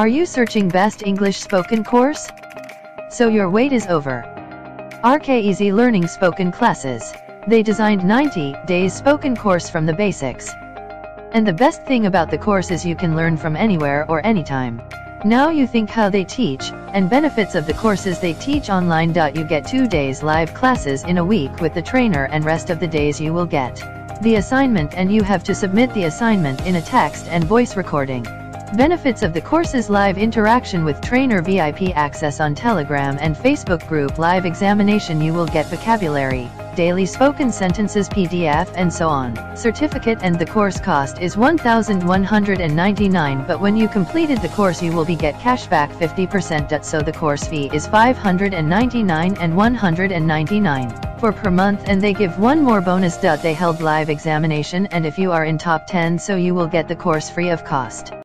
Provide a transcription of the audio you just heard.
Are you searching best English spoken course? So your wait is over. RK Easy Learning Spoken Classes. They designed 90 days spoken course from the basics. And the best thing about the course is you can learn from anywhere or anytime. Now you think how they teach, and benefits of the courses they teach online. You get 2 days live classes in a week with the trainer and rest of the days you will get the assignment and you have to submit the assignment in a text and voice recording. Benefits of the courses live interaction with trainer VIP access on Telegram and Facebook group live examination you will get vocabulary, daily spoken sentences PDF and so on. Certificate and the course cost is 1199 but when you completed the course you will be get cashback 50% so the course fee is 599 and 199 for per month and they give one more bonus. They held live examination and if you are in top 10 so you will get the course free of cost.